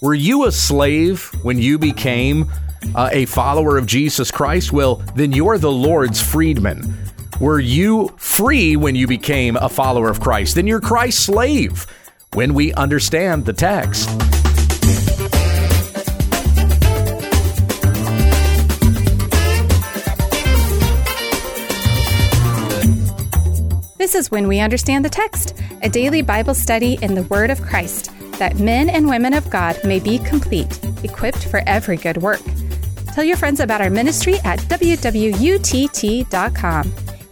Were you a slave when you became uh, a follower of Jesus Christ? Well, then you're the Lord's freedman. Were you free when you became a follower of Christ? Then you're Christ's slave when we understand the text. This is When We Understand the Text, a daily Bible study in the Word of Christ, that men and women of God may be complete, equipped for every good work. Tell your friends about our ministry at wwutt.com.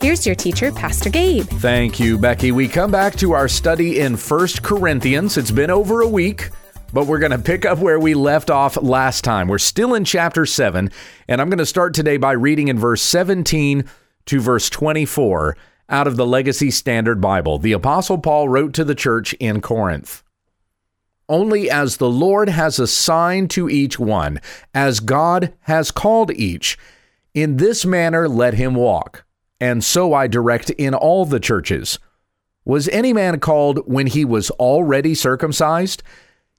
Here's your teacher, Pastor Gabe. Thank you, Becky. We come back to our study in First Corinthians. It's been over a week, but we're going to pick up where we left off last time. We're still in chapter 7, and I'm going to start today by reading in verse 17 to verse 24 out of the Legacy Standard Bible. The Apostle Paul wrote to the church in Corinth. Only as the Lord has assigned to each one, as God has called each, in this manner let him walk and so I direct in all the churches. Was any man called when he was already circumcised?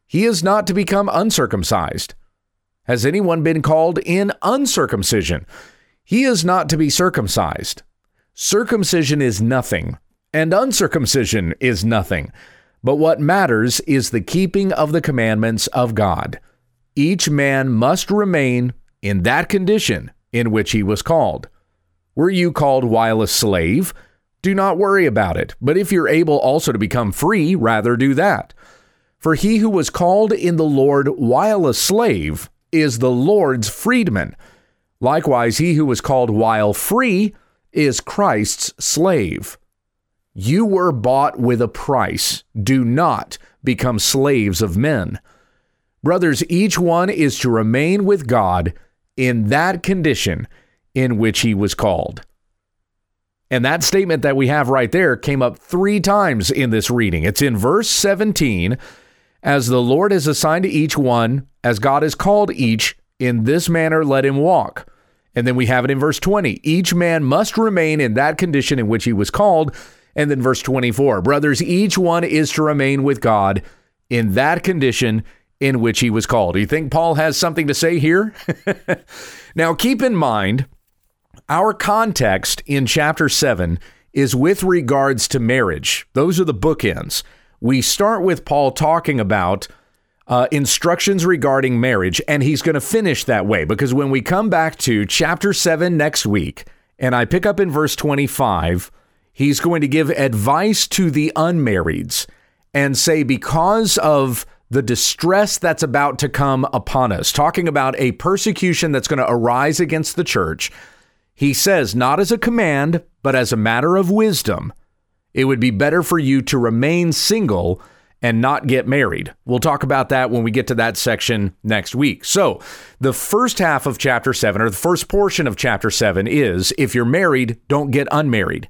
He is not to become uncircumcised. Has anyone been called in uncircumcision? He is not to be circumcised. Circumcision is nothing, and uncircumcision is nothing. But what matters is the keeping of the commandments of God. Each man must remain in that condition in which he was called. Were you called while a slave? Do not worry about it. But if you're able also to become free, rather do that. For he who was called in the Lord while a slave is the Lord's freedman. Likewise, he who was called while free is Christ's slave. You were bought with a price. Do not become slaves of men. Brothers, each one is to remain with God in that condition in which he was called. And that statement that we have right there came up three times in this reading. It's in verse 17 as the Lord has assigned to each one, as God has called each, in this manner let him walk. And then we have it in verse 20 each man must remain in that condition in which he was called. And then verse 24 brothers, each one is to remain with God in that condition in which he was called. Do you think Paul has something to say here? now, keep in mind our context in chapter 7 is with regards to marriage. Those are the bookends. We start with Paul talking about uh, instructions regarding marriage, and he's going to finish that way because when we come back to chapter 7 next week, and I pick up in verse 25, he's going to give advice to the unmarrieds and say, because of the distress that's about to come upon us, talking about a persecution that's going to arise against the church he says, not as a command, but as a matter of wisdom, it would be better for you to remain single and not get married. We'll talk about that when we get to that section next week. So, the first half of chapter 7, or the first portion of chapter 7, is if you're married, don't get unmarried.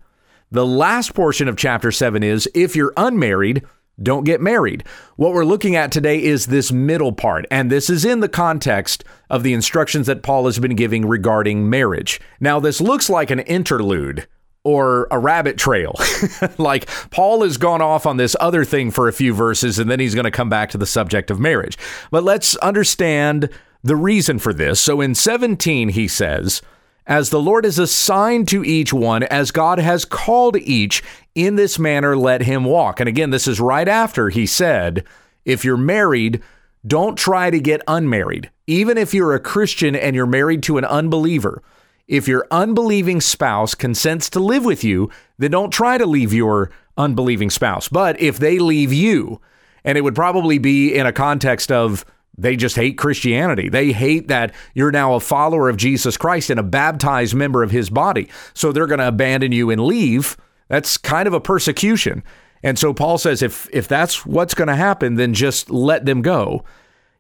The last portion of chapter 7 is if you're unmarried, don't get married. What we're looking at today is this middle part, and this is in the context of the instructions that Paul has been giving regarding marriage. Now, this looks like an interlude or a rabbit trail. like Paul has gone off on this other thing for a few verses, and then he's going to come back to the subject of marriage. But let's understand the reason for this. So in 17, he says, as the Lord has assigned to each one, as God has called each, in this manner let him walk. And again, this is right after he said, if you're married, don't try to get unmarried. Even if you're a Christian and you're married to an unbeliever, if your unbelieving spouse consents to live with you, then don't try to leave your unbelieving spouse. But if they leave you, and it would probably be in a context of they just hate Christianity. They hate that you're now a follower of Jesus Christ and a baptized member of his body. So they're going to abandon you and leave. That's kind of a persecution. And so Paul says if if that's what's going to happen, then just let them go.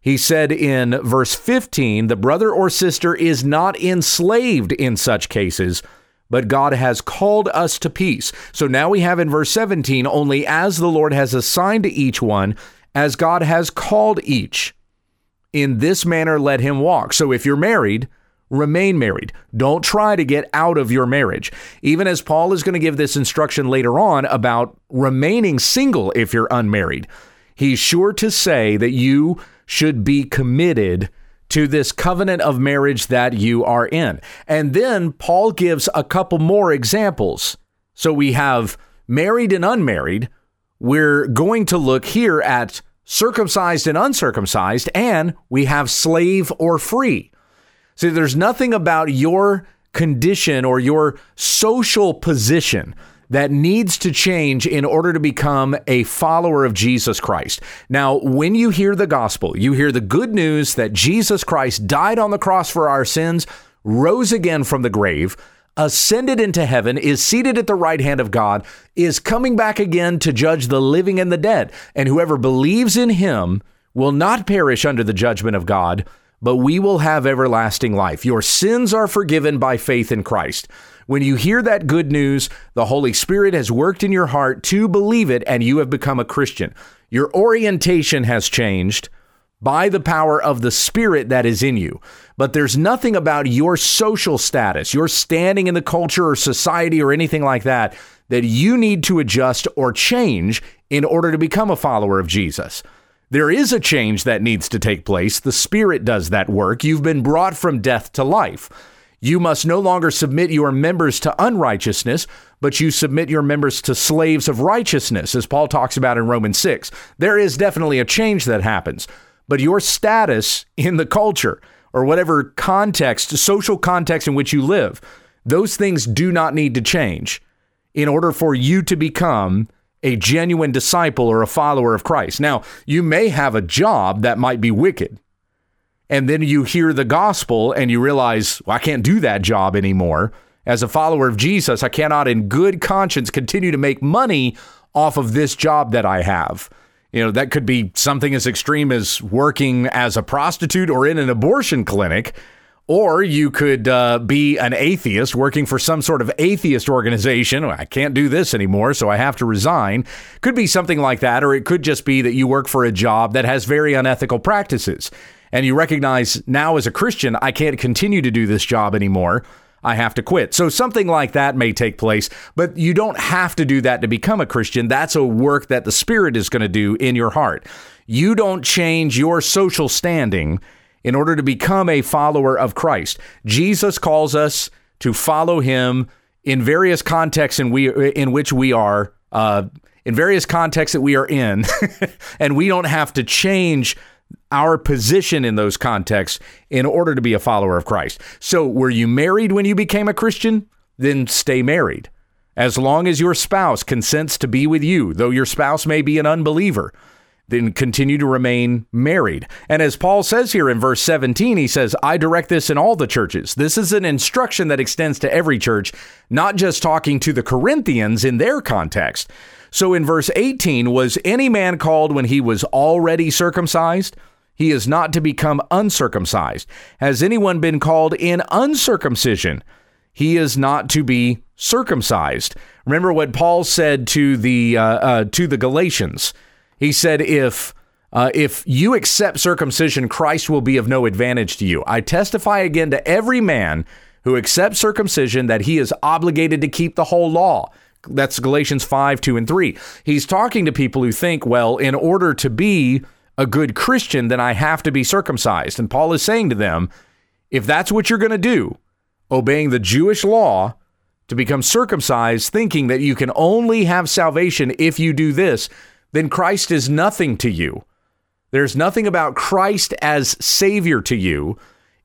He said in verse 15, the brother or sister is not enslaved in such cases, but God has called us to peace. So now we have in verse 17, only as the Lord has assigned to each one, as God has called each in this manner let him walk. So if you're married, remain married. Don't try to get out of your marriage. Even as Paul is going to give this instruction later on about remaining single if you're unmarried, he's sure to say that you should be committed to this covenant of marriage that you are in. And then Paul gives a couple more examples. So we have married and unmarried. We're going to look here at circumcised and uncircumcised, and we have slave or free. See, there's nothing about your condition or your social position that needs to change in order to become a follower of Jesus Christ. Now, when you hear the gospel, you hear the good news that Jesus Christ died on the cross for our sins, rose again from the grave, ascended into heaven, is seated at the right hand of God, is coming back again to judge the living and the dead. And whoever believes in him will not perish under the judgment of God, but we will have everlasting life. Your sins are forgiven by faith in Christ. When you hear that good news, the Holy Spirit has worked in your heart to believe it, and you have become a Christian. Your orientation has changed by the power of the Spirit that is in you. But there's nothing about your social status, your standing in the culture or society or anything like that, that you need to adjust or change in order to become a follower of Jesus. There is a change that needs to take place. The Spirit does that work. You've been brought from death to life. You must no longer submit your members to unrighteousness, but you submit your members to slaves of righteousness, as Paul talks about in Romans 6. There is definitely a change that happens, but your status in the culture or whatever context, social context in which you live, those things do not need to change in order for you to become a genuine disciple or a follower of Christ. Now, you may have a job that might be wicked. And then you hear the gospel and you realize, well, I can't do that job anymore. As a follower of Jesus, I cannot, in good conscience, continue to make money off of this job that I have. You know, that could be something as extreme as working as a prostitute or in an abortion clinic or you could uh, be an atheist working for some sort of atheist organization. I can't do this anymore, so I have to resign. Could be something like that. Or it could just be that you work for a job that has very unethical practices. And you recognize now as a Christian, I can't continue to do this job anymore. I have to quit. So something like that may take place, but you don't have to do that to become a Christian. That's a work that the Spirit is going to do in your heart. You don't change your social standing in order to become a follower of Christ. Jesus calls us to follow him in various contexts in we in which we are uh, in various contexts that we are in, and we don't have to change our position in those contexts in order to be a follower of Christ. So, were you married when you became a Christian? Then stay married. As long as your spouse consents to be with you, though your spouse may be an unbeliever, then continue to remain married. And as Paul says here in verse 17, he says, I direct this in all the churches. This is an instruction that extends to every church, not just talking to the Corinthians in their context. So in verse 18, was any man called when he was already circumcised? He is not to become uncircumcised. Has anyone been called in uncircumcision? He is not to be circumcised. Remember what Paul said to the uh, uh, to the Galatians he said, if uh, if you accept circumcision, Christ will be of no advantage to you. I testify again to every man who accepts circumcision that he is obligated to keep the whole law. That's Galatians 5, 2, and 3. He's talking to people who think, well, in order to be a good Christian, then I have to be circumcised. And Paul is saying to them, if that's what you're going to do, obeying the Jewish law to become circumcised, thinking that you can only have salvation if you do this, then Christ is nothing to you. There's nothing about Christ as Savior to you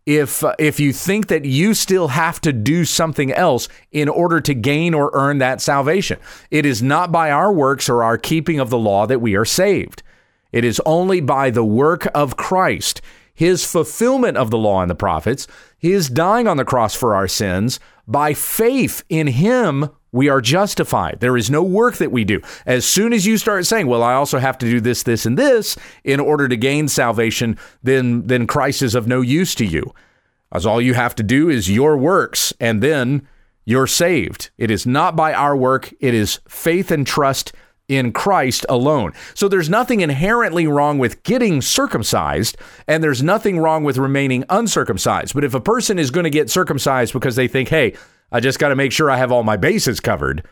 if uh, if you think that you still have to do something else in order to gain or earn that salvation. It is not by our works or our keeping of the law that we are saved. It is only by the work of Christ, his fulfillment of the law and the prophets, his dying on the cross for our sins, by faith in him we are justified. There is no work that we do. As soon as you start saying, "Well, I also have to do this, this, and this in order to gain salvation," then then Christ is of no use to you. As all you have to do is your works, and then you're saved. It is not by our work; it is faith and trust in Christ alone. So there's nothing inherently wrong with getting circumcised, and there's nothing wrong with remaining uncircumcised. But if a person is going to get circumcised because they think, "Hey," I just got to make sure I have all my bases covered.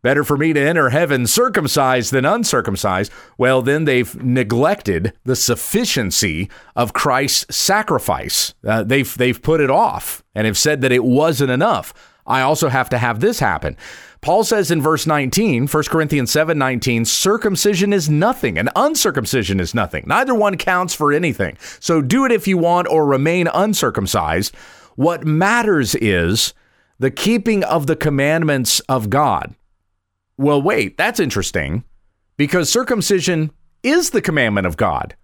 Better for me to enter heaven circumcised than uncircumcised. Well, then they've neglected the sufficiency of Christ's sacrifice. Uh, they've they've put it off and have said that it wasn't enough. I also have to have this happen. Paul says in verse 19, 1 Corinthians 7 19, circumcision is nothing and uncircumcision is nothing. Neither one counts for anything. So do it if you want or remain uncircumcised. What matters is the keeping of the commandments of God. Well, wait, that's interesting because circumcision is the commandment of God.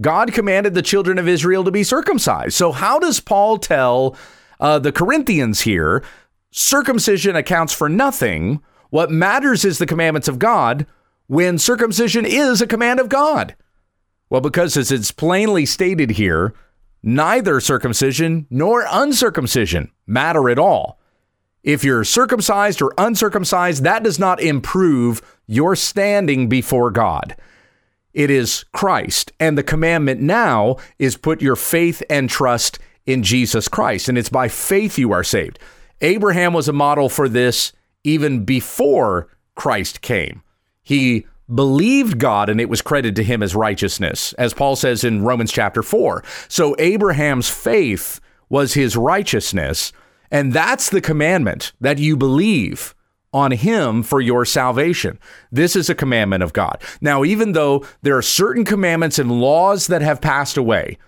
God commanded the children of Israel to be circumcised. So, how does Paul tell uh, the Corinthians here circumcision accounts for nothing? What matters is the commandments of God when circumcision is a command of God. Well, because as it's plainly stated here, neither circumcision nor uncircumcision matter at all. If you're circumcised or uncircumcised, that does not improve your standing before God. It is Christ. And the commandment now is put your faith and trust in Jesus Christ. And it's by faith you are saved. Abraham was a model for this even before Christ came. He believed God and it was credited to him as righteousness, as Paul says in Romans chapter 4. So Abraham's faith was his righteousness. And that's the commandment that you believe on him for your salvation. This is a commandment of God. Now, even though there are certain commandments and laws that have passed away,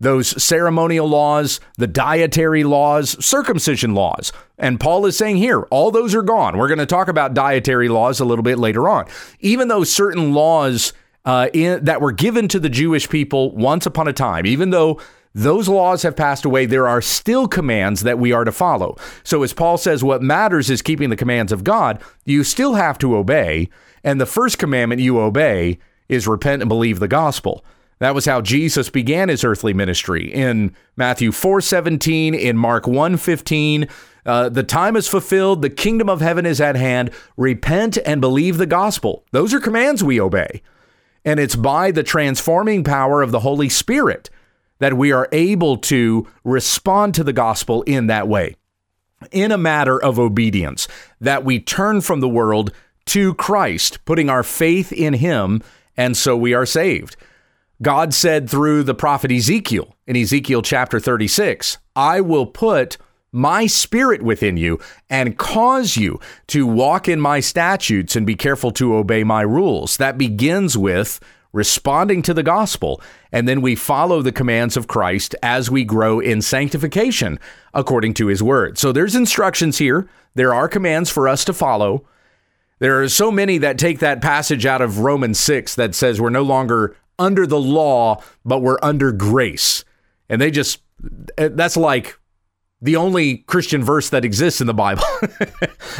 those ceremonial laws, the dietary laws, circumcision laws. And Paul is saying here, all those are gone. We're going to talk about dietary laws a little bit later on. Even though certain laws uh, in, that were given to the Jewish people once upon a time, even though those laws have passed away. There are still commands that we are to follow. So, as Paul says, what matters is keeping the commands of God. You still have to obey. And the first commandment you obey is repent and believe the gospel. That was how Jesus began his earthly ministry in Matthew 4:17, in Mark 1:15. Uh, the time is fulfilled, the kingdom of heaven is at hand. Repent and believe the gospel. Those are commands we obey. And it's by the transforming power of the Holy Spirit that we are able to respond to the gospel in that way, in a matter of obedience, that we turn from the world to Christ, putting our faith in Him, and so we are saved. God said through the prophet Ezekiel in Ezekiel chapter 36, I will put my spirit within you and cause you to walk in my statutes and be careful to obey my rules. That begins with responding to the gospel, and then we follow the commands of Christ as we grow in sanctification according to his word. So there's instructions here, there are commands for us to follow. There are so many that take that passage out of Romans 6 that says we're no longer under the law, but we're under grace. And they just, that's like the only Christian verse that exists in the Bible.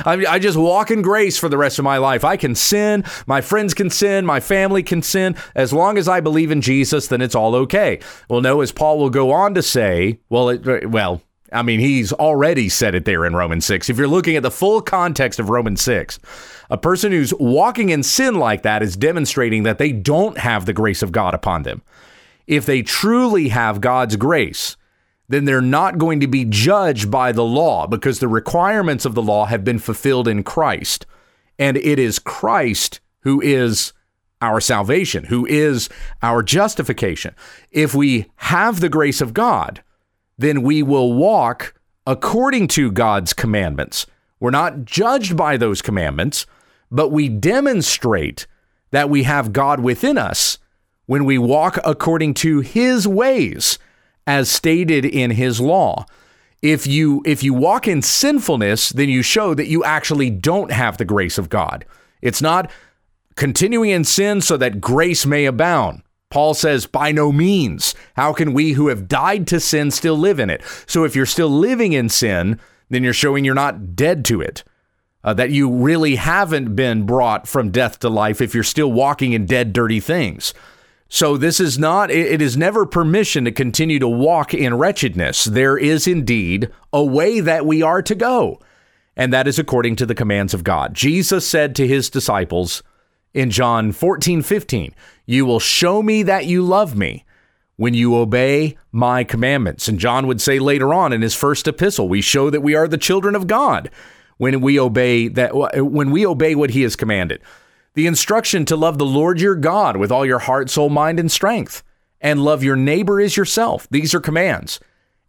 I, I, just walk in grace for the rest of my life. I can sin. My friends can sin. My family can sin. As long as I believe in Jesus, then it's all okay. Well, no, as Paul will go on to say, well, it, well, I mean, he's already said it there in Romans 6. If you're looking at the full context of Romans 6, a person who's walking in sin like that is demonstrating that they don't have the grace of God upon them. If they truly have God's grace, then they're not going to be judged by the law because the requirements of the law have been fulfilled in Christ. And it is Christ who is our salvation, who is our justification. If we have the grace of God, then we will walk according to God's commandments. We're not judged by those commandments, but we demonstrate that we have God within us when we walk according to his ways as stated in his law. If you if you walk in sinfulness, then you show that you actually don't have the grace of God. It's not continuing in sin so that grace may abound. Paul says, by no means. How can we who have died to sin still live in it? So if you're still living in sin, then you're showing you're not dead to it. Uh, that you really haven't been brought from death to life if you're still walking in dead, dirty things. So this is not, it is never permission to continue to walk in wretchedness. There is indeed a way that we are to go, and that is according to the commands of God. Jesus said to his disciples in John 14, 15, You will show me that you love me when you obey my commandments. And John would say later on in his first epistle, We show that we are the children of God when we obey that when we obey what he has commanded. The instruction to love the Lord your God with all your heart, soul, mind, and strength, and love your neighbor as yourself. These are commands.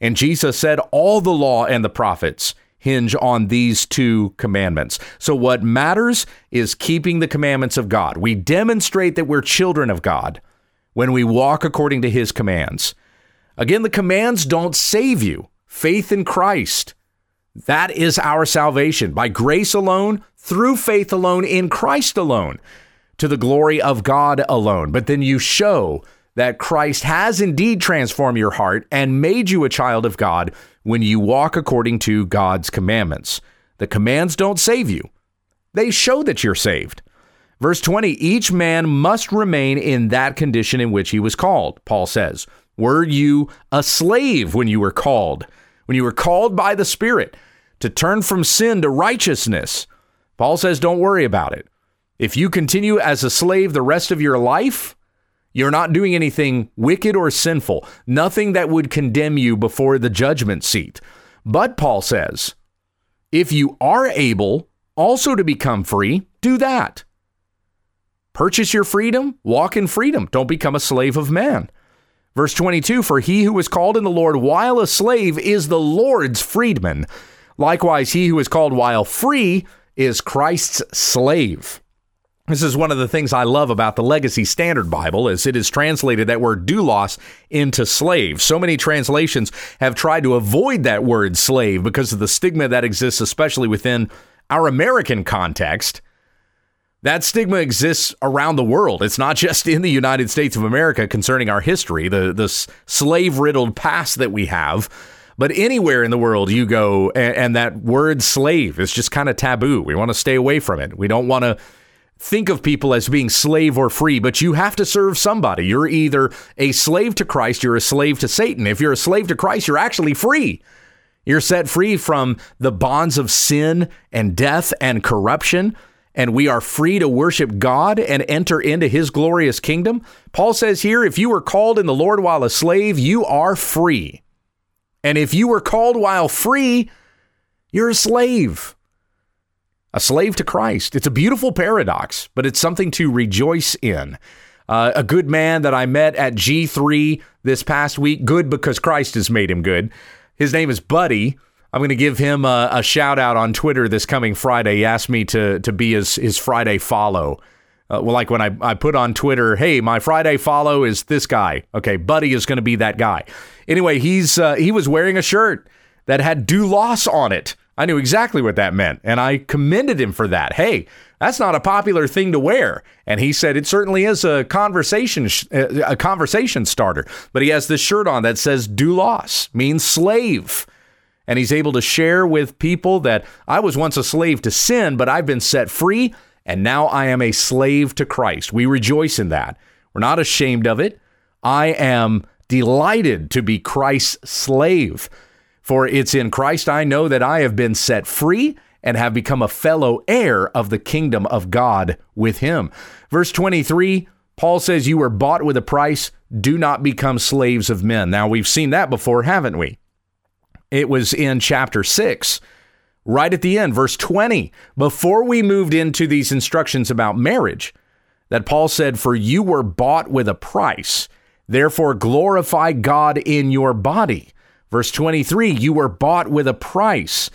And Jesus said, All the law and the prophets hinge on these two commandments. So, what matters is keeping the commandments of God. We demonstrate that we're children of God when we walk according to his commands. Again, the commands don't save you. Faith in Christ. That is our salvation by grace alone, through faith alone, in Christ alone, to the glory of God alone. But then you show that Christ has indeed transformed your heart and made you a child of God when you walk according to God's commandments. The commands don't save you, they show that you're saved. Verse 20 each man must remain in that condition in which he was called, Paul says. Were you a slave when you were called? When you were called by the Spirit to turn from sin to righteousness? Paul says, don't worry about it. If you continue as a slave the rest of your life, you're not doing anything wicked or sinful, nothing that would condemn you before the judgment seat. But Paul says, if you are able also to become free, do that. Purchase your freedom, walk in freedom. Don't become a slave of man. Verse 22 For he who was called in the Lord while a slave is the Lord's freedman. Likewise, he who is called while free is Christ's slave. This is one of the things I love about the Legacy Standard Bible is it is translated that word doulos into slave. So many translations have tried to avoid that word slave because of the stigma that exists especially within our American context. That stigma exists around the world. It's not just in the United States of America concerning our history, the the slave-riddled past that we have. But anywhere in the world you go, and, and that word slave is just kind of taboo. We want to stay away from it. We don't want to think of people as being slave or free, but you have to serve somebody. You're either a slave to Christ, you're a slave to Satan. If you're a slave to Christ, you're actually free. You're set free from the bonds of sin and death and corruption, and we are free to worship God and enter into his glorious kingdom. Paul says here if you were called in the Lord while a slave, you are free. And if you were called while free, you're a slave a slave to Christ. It's a beautiful paradox, but it's something to rejoice in. Uh, a good man that I met at G3 this past week, good because Christ has made him good. His name is Buddy. I'm going to give him a, a, shout out on Twitter this coming Friday. He asked me to to be his his Friday follow. Uh, well, like when I, I put on Twitter, hey, my Friday follow is this guy. Okay, Buddy is going to be that guy. Anyway, he's uh, he was wearing a shirt that had doulos on it. I knew exactly what that meant, and I commended him for that. Hey, that's not a popular thing to wear. And he said it certainly is a conversation uh, a conversation starter. But he has this shirt on that says doulos, means slave. And he's able to share with people that I was once a slave to sin, but I've been set free, and now I am a slave to Christ. We rejoice in that. We're not ashamed of it. I am delighted to be Christ's slave. For it's in Christ I know that I have been set free and have become a fellow heir of the kingdom of God with him. Verse 23, Paul says, You were bought with a price. Do not become slaves of men. Now, we've seen that before, haven't we? It was in chapter 6, right at the end, verse 20, before we moved into these instructions about marriage, that Paul said, For you were bought with a price. Therefore, glorify God in your body. Verse 23 You were bought with a price.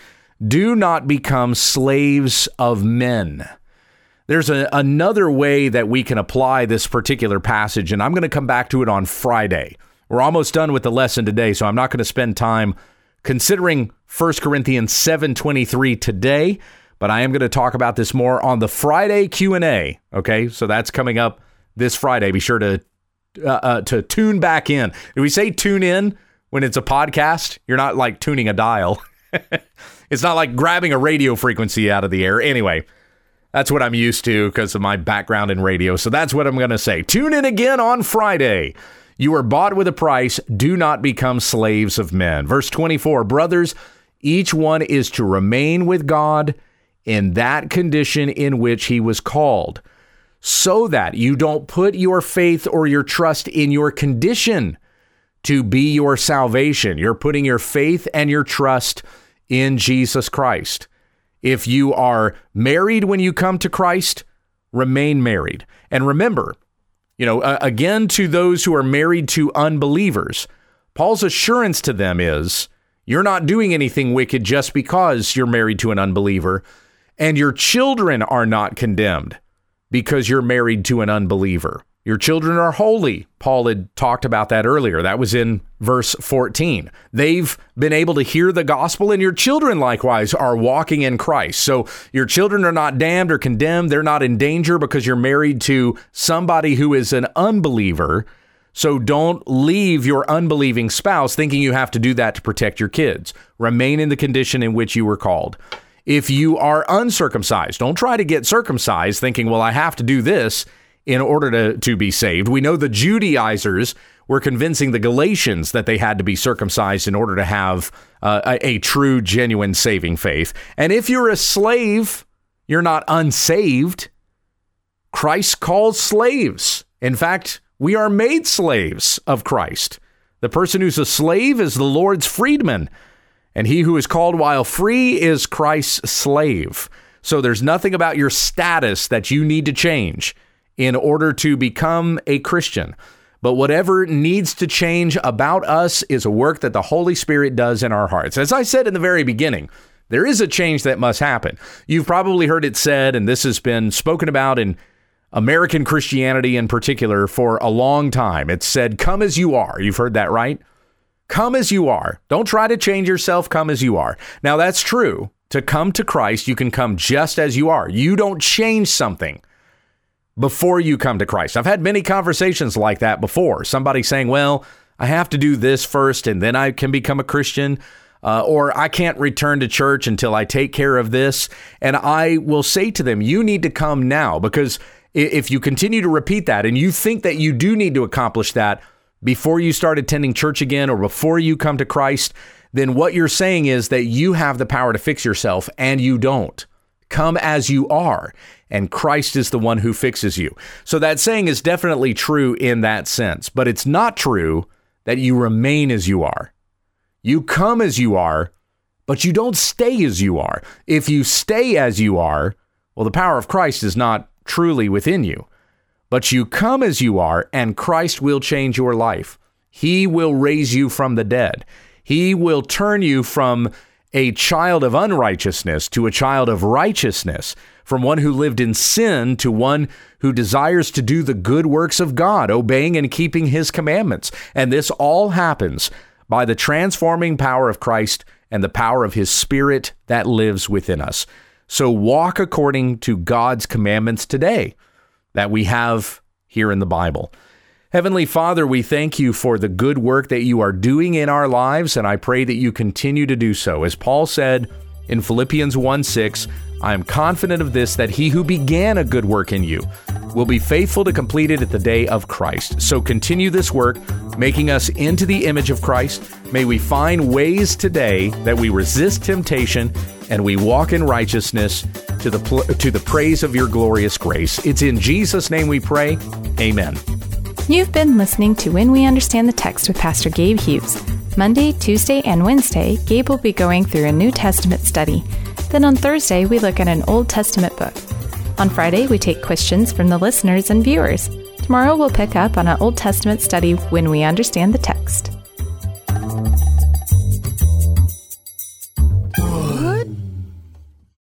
Do not become slaves of men. There's a, another way that we can apply this particular passage, and I'm going to come back to it on Friday. We're almost done with the lesson today, so I'm not going to spend time considering 1 Corinthians 7:23 today, but I am going to talk about this more on the Friday Q&A, okay? So that's coming up this Friday. Be sure to uh, uh, to tune back in. Did we say tune in? when it's a podcast, you're not like tuning a dial. it's not like grabbing a radio frequency out of the air. Anyway, that's what I'm used to because of my background in radio. So that's what I'm going to say. Tune in again on Friday. You are bought with a price. Do not become slaves of men. Verse 24 Brothers, each one is to remain with God in that condition in which he was called, so that you don't put your faith or your trust in your condition to be your salvation. You're putting your faith and your trust in Jesus Christ. If you are married when you come to Christ, remain married. And remember, you know, uh, again, to those who are married to unbelievers, Paul's assurance to them is you're not doing anything wicked just because you're married to an unbeliever, and your children are not condemned because you're married to an unbeliever. Your children are holy. Paul had talked about that earlier. That was in verse 14. They've been able to hear the gospel, and your children likewise are walking in Christ. So your children are not damned or condemned. They're not in danger because you're married to somebody who is an unbeliever. So don't leave your unbelieving spouse thinking you have to do that to protect your kids. Remain in the condition in which you were called. If you are uncircumcised, don't try to get circumcised thinking, well, I have to do this in order to, to be saved. We know the Judaizers were convincing the Galatians that they had to be circumcised in order to have uh, a, a true, genuine saving faith. And if you're a slave, you're not unsaved. Christ calls slaves. In fact, we are made slaves of Christ. The person who's a slave is the Lord's freedman, and he who is called while free is Christ's slave. So there's nothing about your status that you need to change in order to become a Christian. But whatever needs to change about us is a work that the Holy Spirit does in our hearts. As I said in the very beginning, there is a change that must happen. You've probably heard it said, and this has been spoken about in American Christianity in particular for a long time. It's said, Come as you are. You've heard that, right? Come as you are. Don't try to change yourself. Come as you are. Now, that's true. To come to Christ, you can come just as you are. You don't change something before you come to Christ. I've had many conversations like that before. Somebody saying, well, I have to do this first and then I can become a Christian. Uh, or I can't return to church until I take care of this. And I will say to them, you need to come now because if you continue to repeat that and you think that you do need to accomplish that before you start attending church again or before you come to Christ, then what you're saying is that you have the power to fix yourself and you don't. Come as you are and Christ is the one who fixes you. So that saying is definitely true in that sense, but it's not true that you remain as you are. You come as you are, but you don't stay as you are. If you stay as you are, well, the power of Christ is not truly within you. But you come as you are, and Christ will change your life. He will raise you from the dead. He will turn you from a child of unrighteousness to a child of righteousness from one who lived in sin to one who desires to do the good works of God, obeying and keeping his commandments. And this all happens by the transforming power of Christ and the power of his spirit that lives within us. So walk according to God's commandments today that we have here in the Bible. Heavenly Father, we thank you for the good work that you are doing in our lives, and I pray that you continue to do so. As Paul said in Philippians 1 6, I am confident of this that he who began a good work in you will be faithful to complete it at the day of Christ. So continue this work, making us into the image of Christ. May we find ways today that we resist temptation and we walk in righteousness to the pl- to the praise of your glorious grace. It's in Jesus name we pray. Amen. You've been listening to When We Understand the Text with Pastor Gabe Hughes. Monday, Tuesday, and Wednesday, Gabe will be going through a New Testament study. Then on Thursday, we look at an Old Testament book. On Friday, we take questions from the listeners and viewers. Tomorrow, we'll pick up on an Old Testament study when we understand the text.